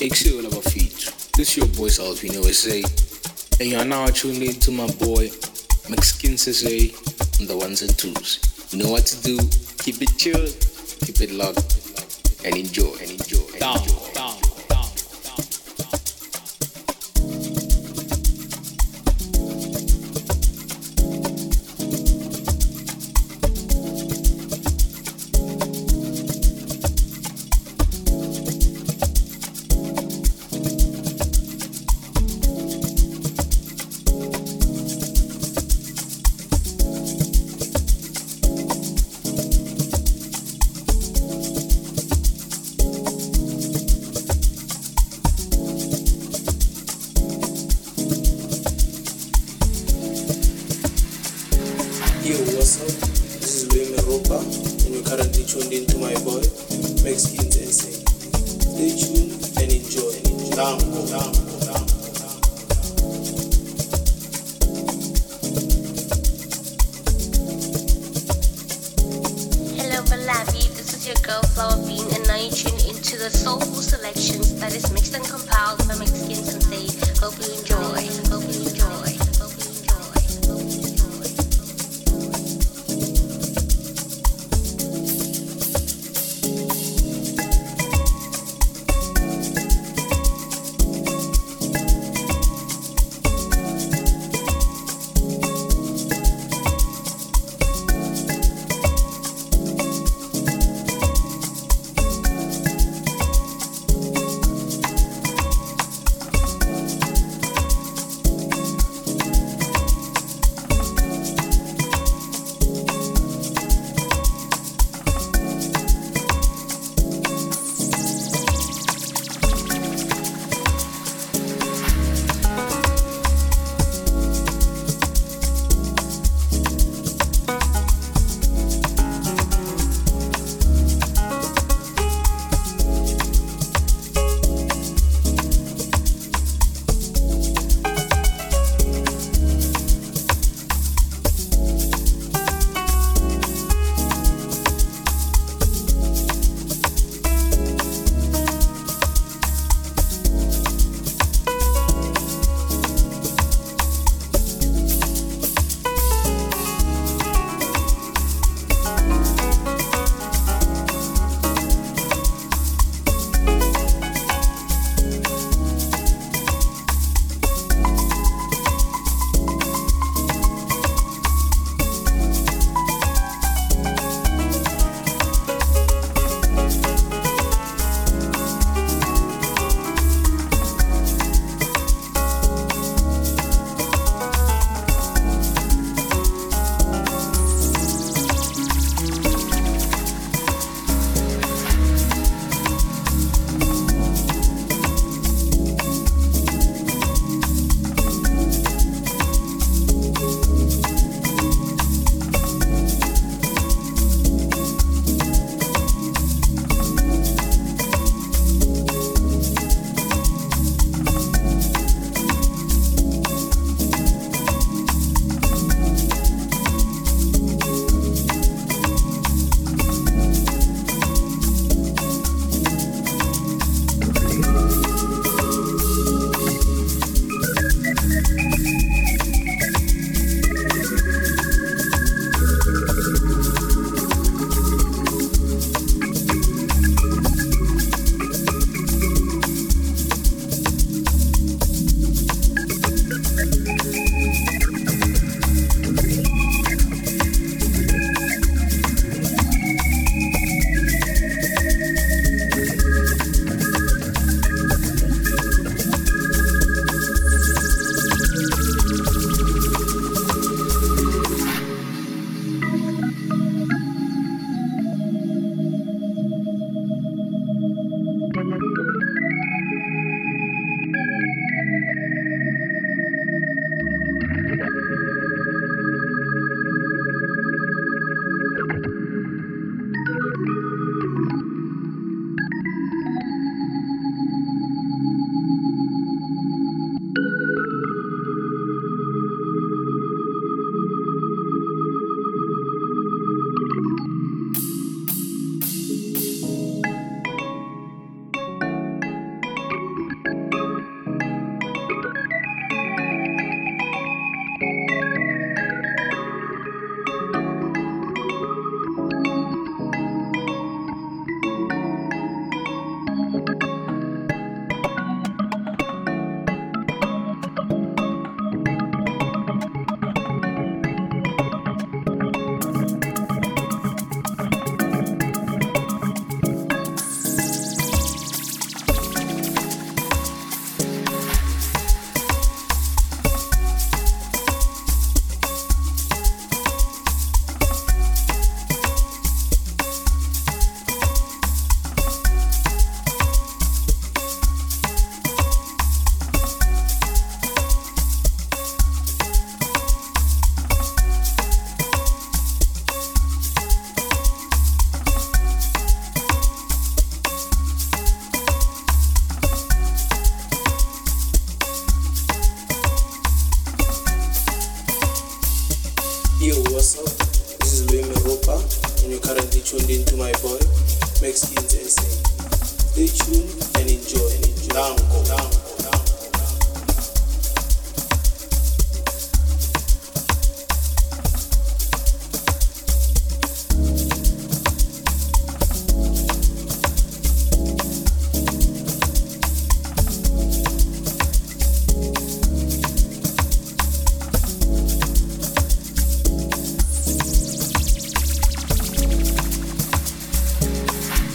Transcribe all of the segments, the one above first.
Wel wat feature. This is your boy Salvino SA. And you are now tuned in to my boy Mexican SA on the ones and twos. You know what to do. Keep it chill, keep it locked, and enjoy, and enjoy, and enjoy. Yo, what's up? This is Wayne Ropa, and you're currently tuned into my boy, Mexicans SA. Stay tuned and enjoy. Is your girl, Flower Bean, and now you tune into the soulful selections that is mixed and compiled by Mexican Sensei. Hope you enjoy. Hope you enjoy.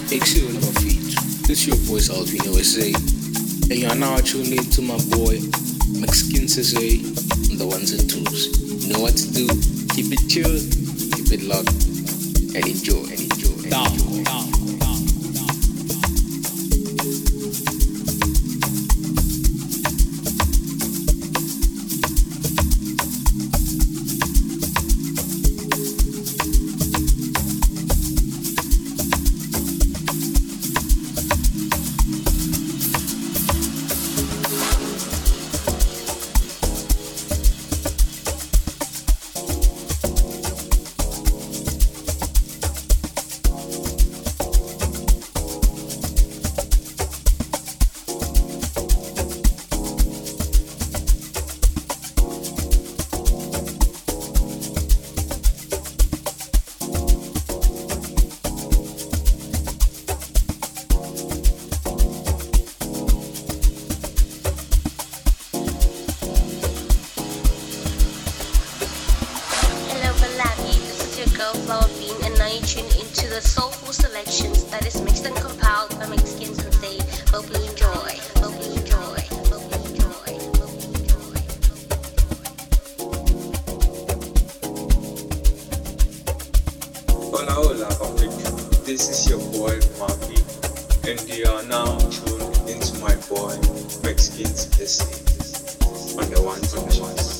Ik zie nog een feature. This is your boy Salvino SA. And you are now tuned in to my boy Mexican SA on the ones and twos. You know what to do. Keep it chill, keep it locked, and enjoy, and enjoy. And enjoy. down, down. And tune into the soulful selections that is mixed and compiled by Mexican Sensei. Hope you enjoy. Hope you enjoy. Hope you enjoy. Hope you enjoy. Hola, hola, public. This is your boy Marky, and you are now tuned into my boy Mexicans SA on the ones and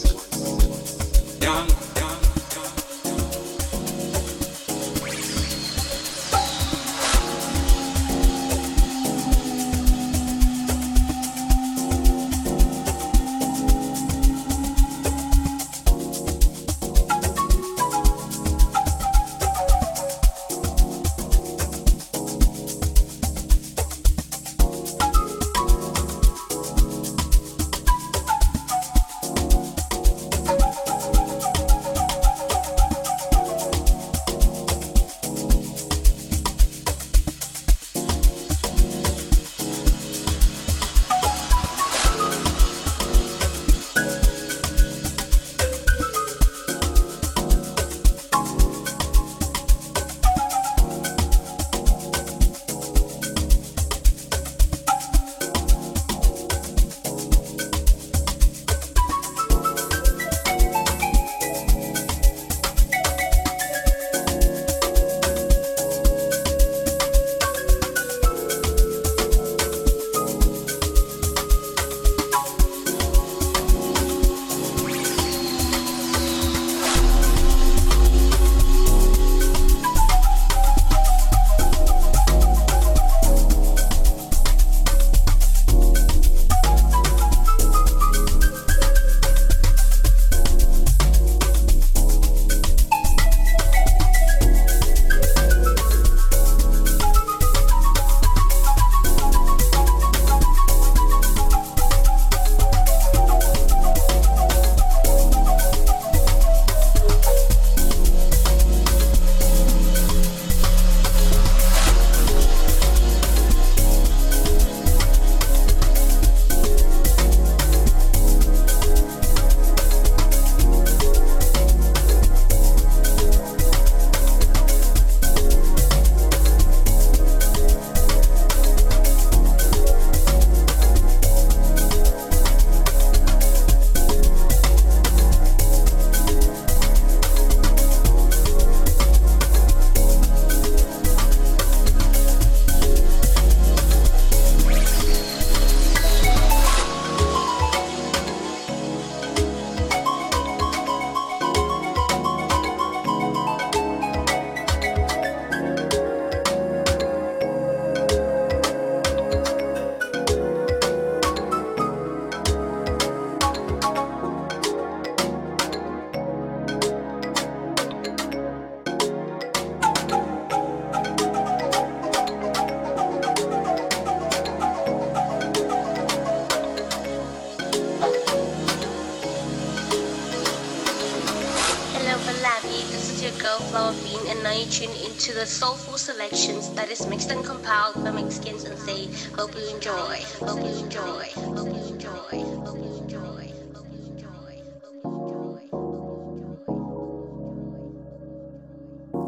tune into the soulful selections that is mixed and compiled by Mexican Sensei. Hope you enjoy. Hope you enjoy. Hope you enjoy. Hope you enjoy. Hope you enjoy.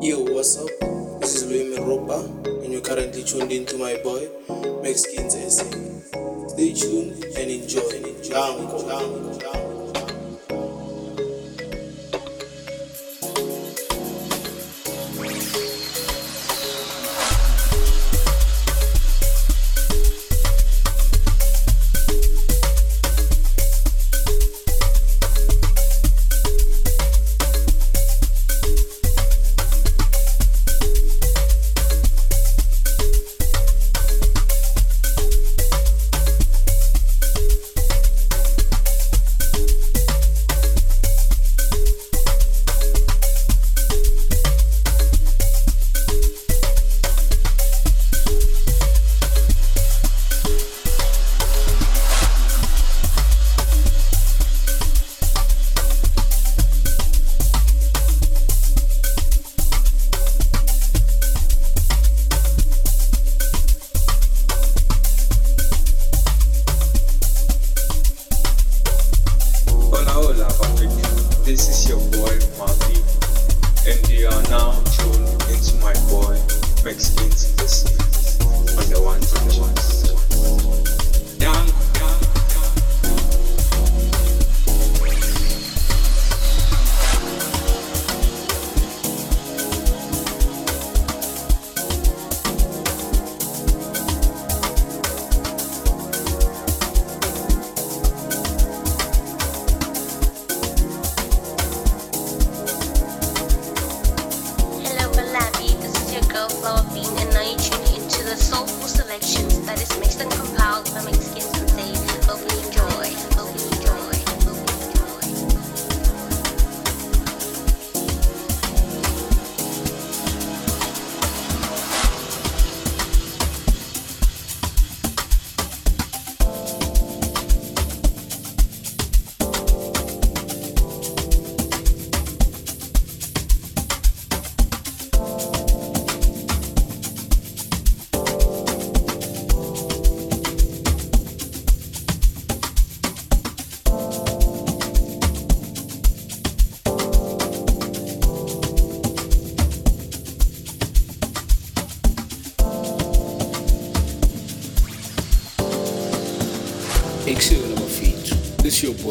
Yo, what's up? This is Luis Ropa, and you're currently tuned into my boy, Mexicans SA. Stay tuned and enjoy. Down, down, down,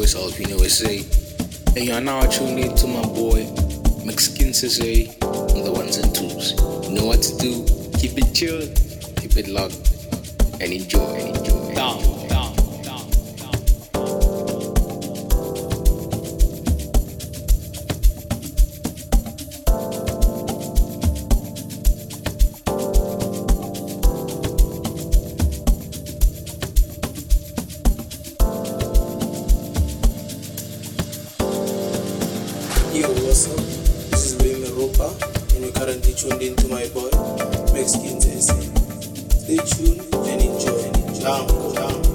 This is your boy Alvino SA. And you are now tuned in to my boy Mexican SA on the ones and twos. You know what to do. Keep it chill, keep it locked, and enjoy, This is Luis Ropa, and you're currently tuned into my boy, Mexicans SA. Stay tuned and enjoy. Down, down,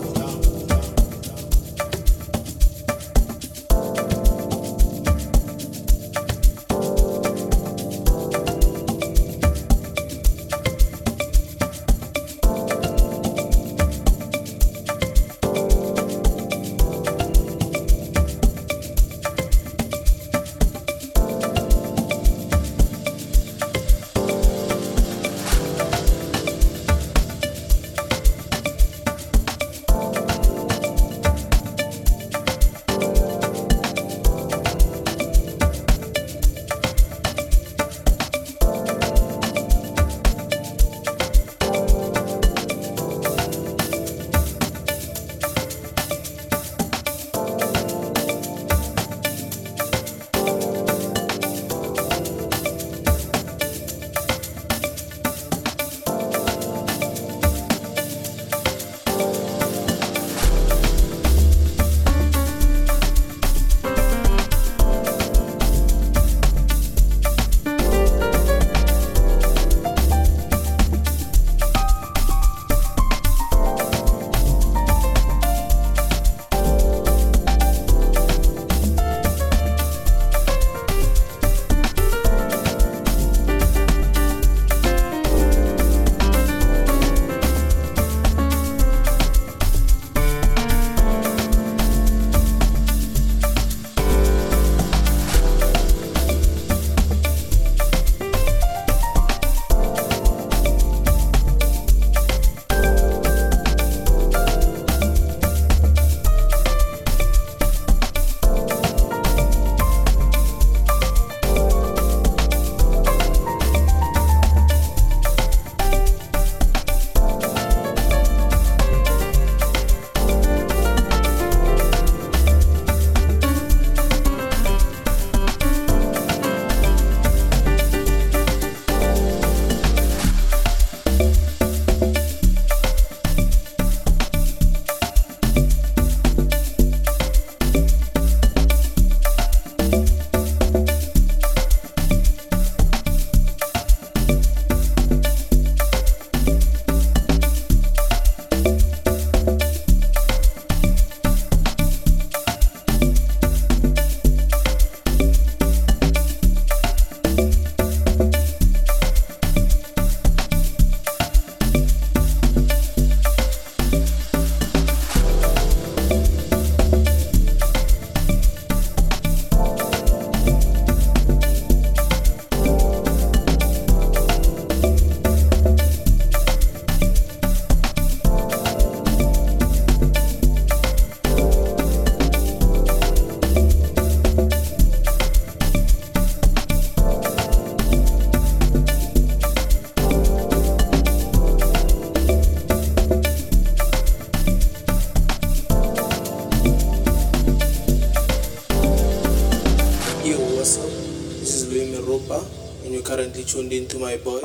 tuned into my boy,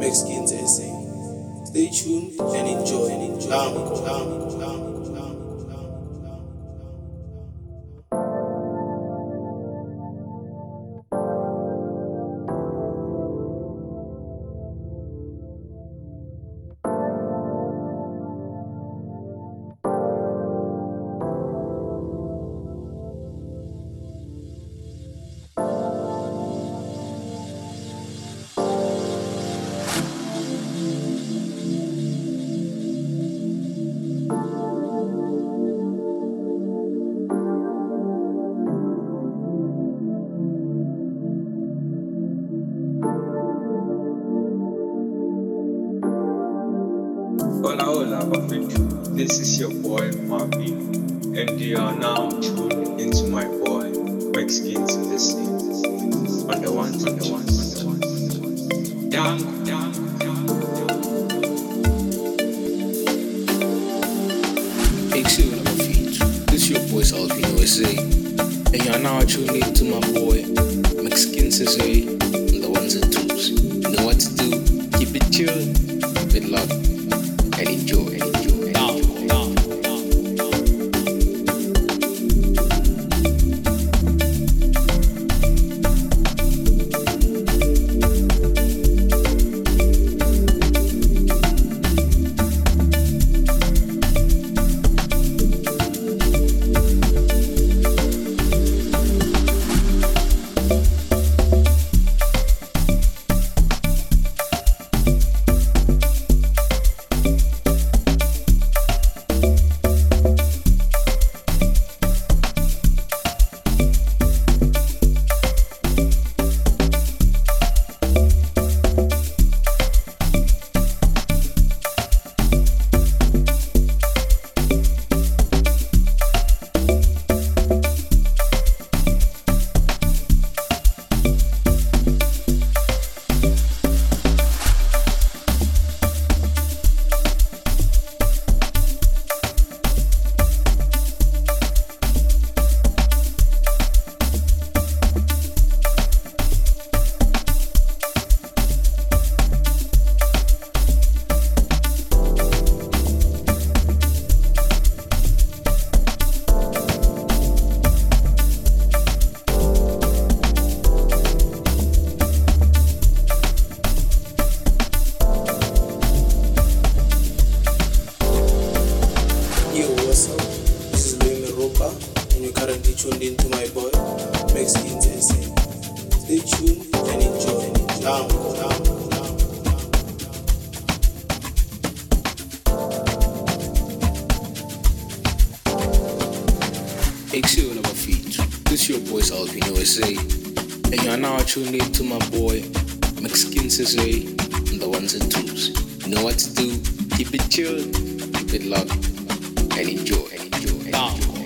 Mexicans say Stay tuned and enjoy. And enjoy. Down, down. your voice, Altino and you are now tuning to my boy, Mexican Sizzle. Keep it chill keep it locked, and enjoy, and enjoy, and enjoy.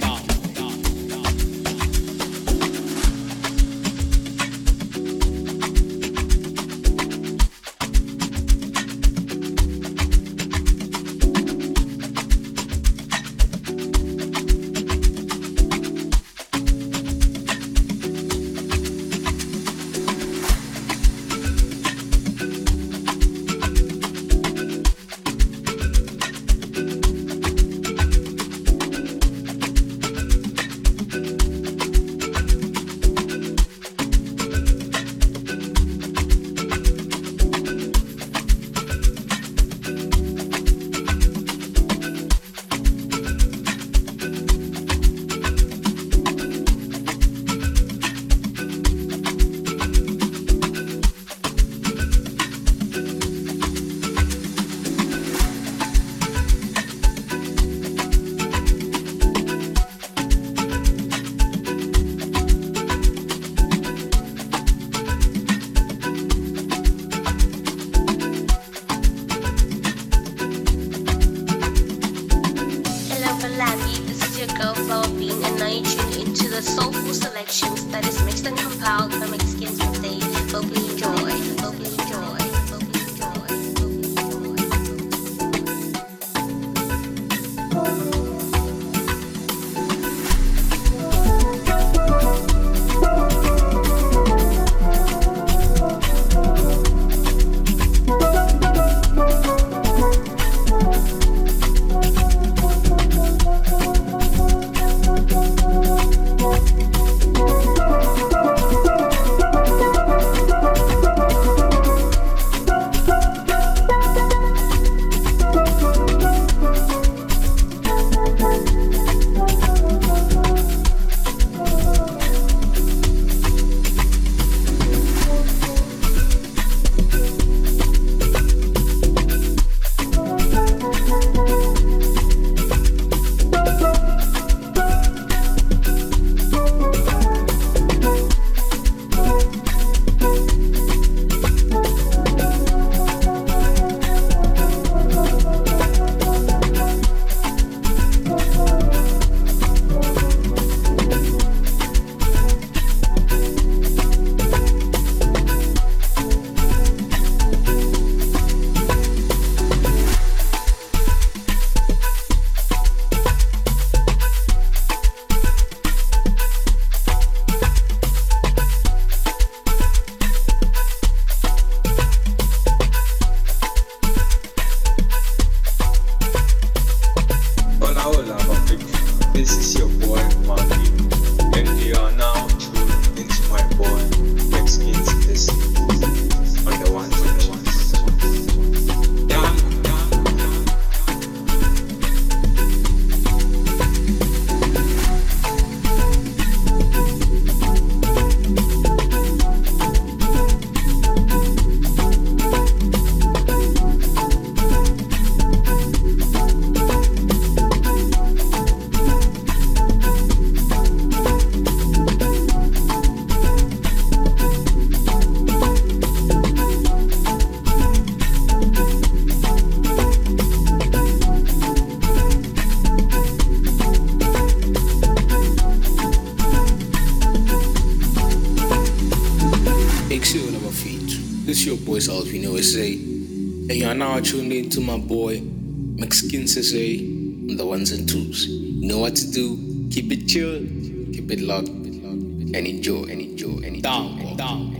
Are now tuned in to my boy Mexican SA on the ones and twos. You know what to do. Keep it chill, keep it locked, and enjoy, and enjoy, and enjoy. Down, down,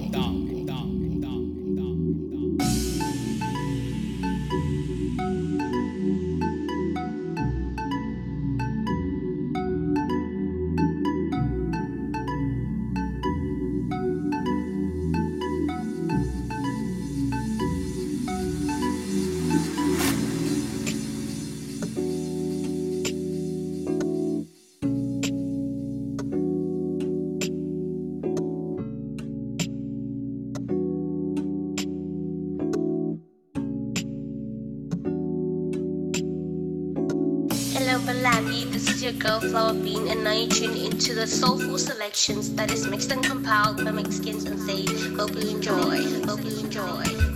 This is your girl, Flower Bean, and now you tune into the soulful selections that is mixed and compiled by Mexicans and say, hope you enjoy, hope you enjoy,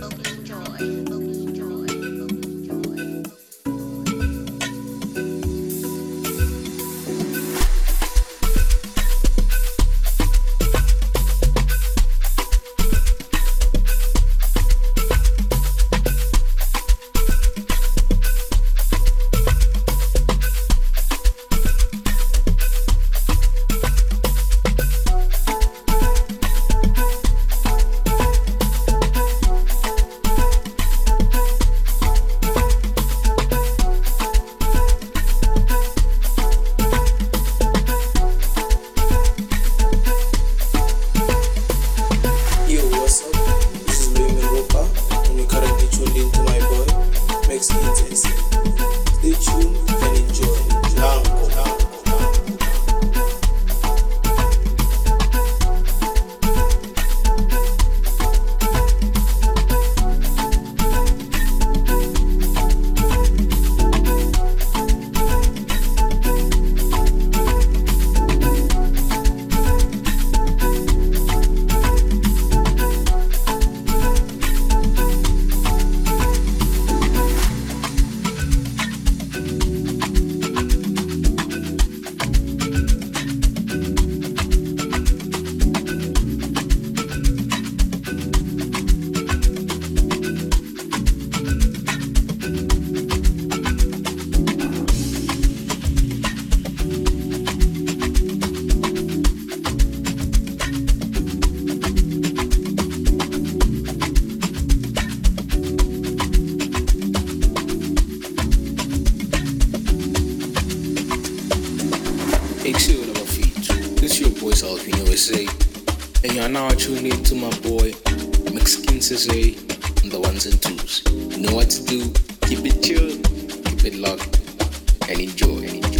ones and twos. You know what to do. Keep it chill, keep it locked, and enjoy, and enjoy,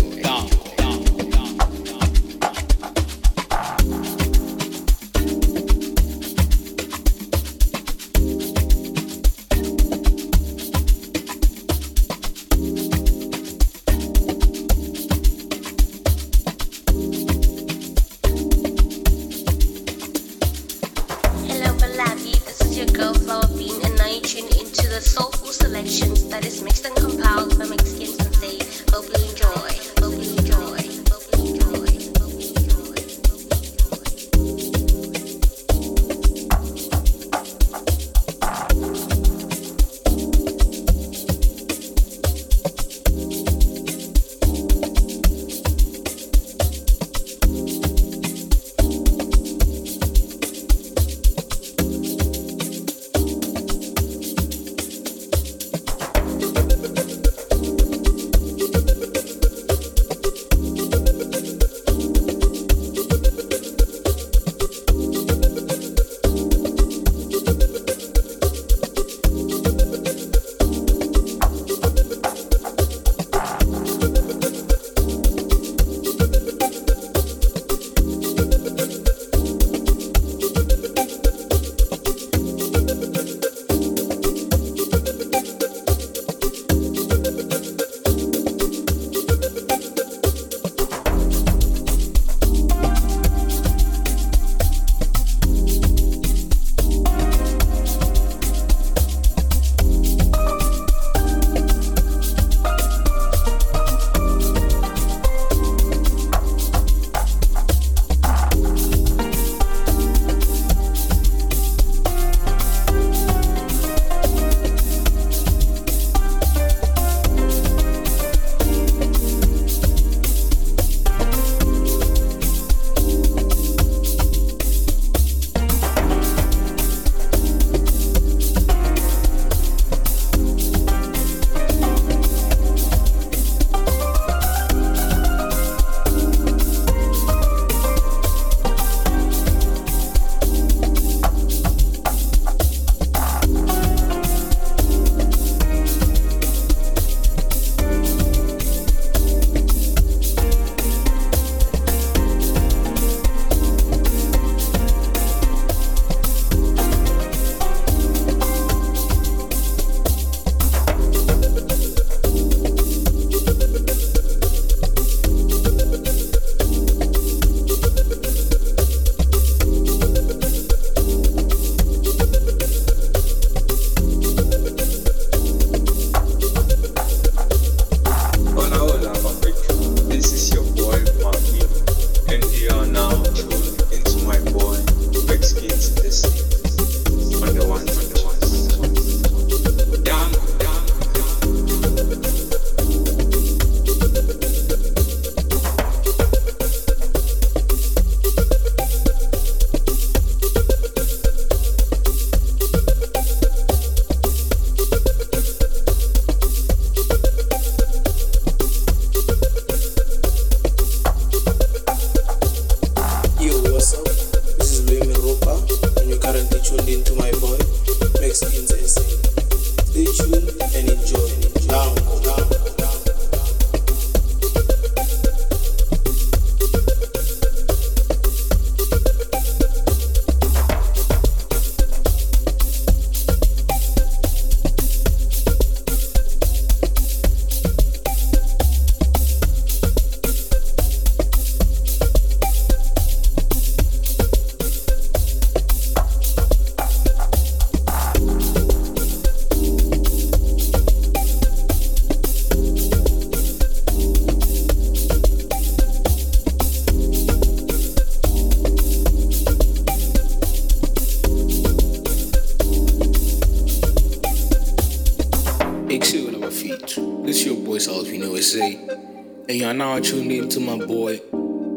now tuned in to my boy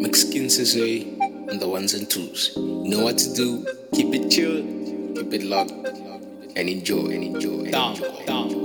Mexican say, and the ones and twos. You know what to do. Keep it chill, keep it locked, and enjoy, and enjoy, and enjoy. And enjoy.